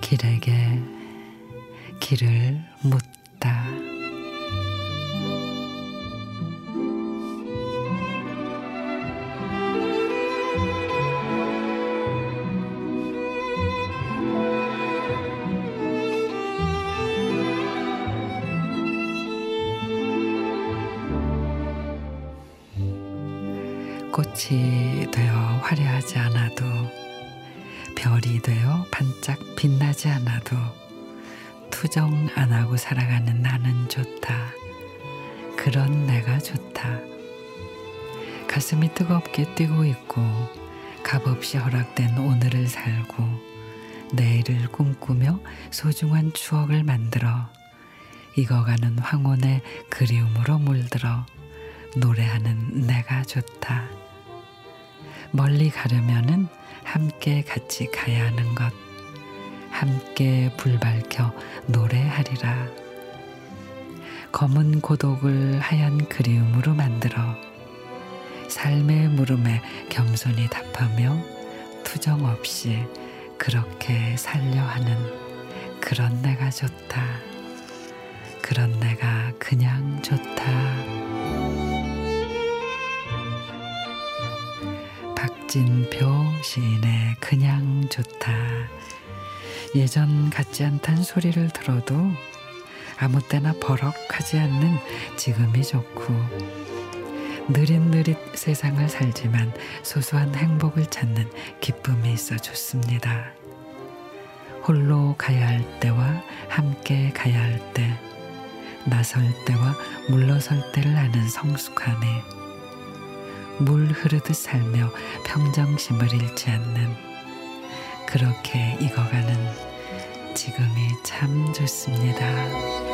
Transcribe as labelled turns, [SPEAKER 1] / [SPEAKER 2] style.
[SPEAKER 1] 길에게 길을 묻다. 꽃이 되어 화려하지 않아도 별이 되어 반짝 빛나지 않아도 투정 안 하고 살아가는 나는 좋다. 그런 내가 좋다. 가슴이 뜨겁게 뛰고 있고 값없이 허락된 오늘을 살고 내일을 꿈꾸며 소중한 추억을 만들어 익어가는 황혼의 그리움으로 물들어 노래하는 내가 좋다. 멀리 가려면은 함께 같이 가야 하는 것. 함께 불 밝혀 노래하리라. 검은 고독을 하얀 그리움으로 만들어 삶의 물음에 겸손히 답하며 투정 없이 그렇게 살려 하는 그런 내가 좋다. 그런 내가 그냥 좋다. 박진표 시인의 그냥 좋다. 예전 같지 않단 소리를 들어도 아무 때나 버럭하지 않는 지금이 좋고 느릿느릿 세상을 살지만 소소한 행복을 찾는 기쁨이 있어 좋습니다. 홀로 가야 할 때와 함께 가야 할 때, 나설 때와 물러설 때를 아는 성숙함이 물 흐르듯 살며 평정심을 잃지 않는 그렇게 익어가는 지금이 참 좋습니다.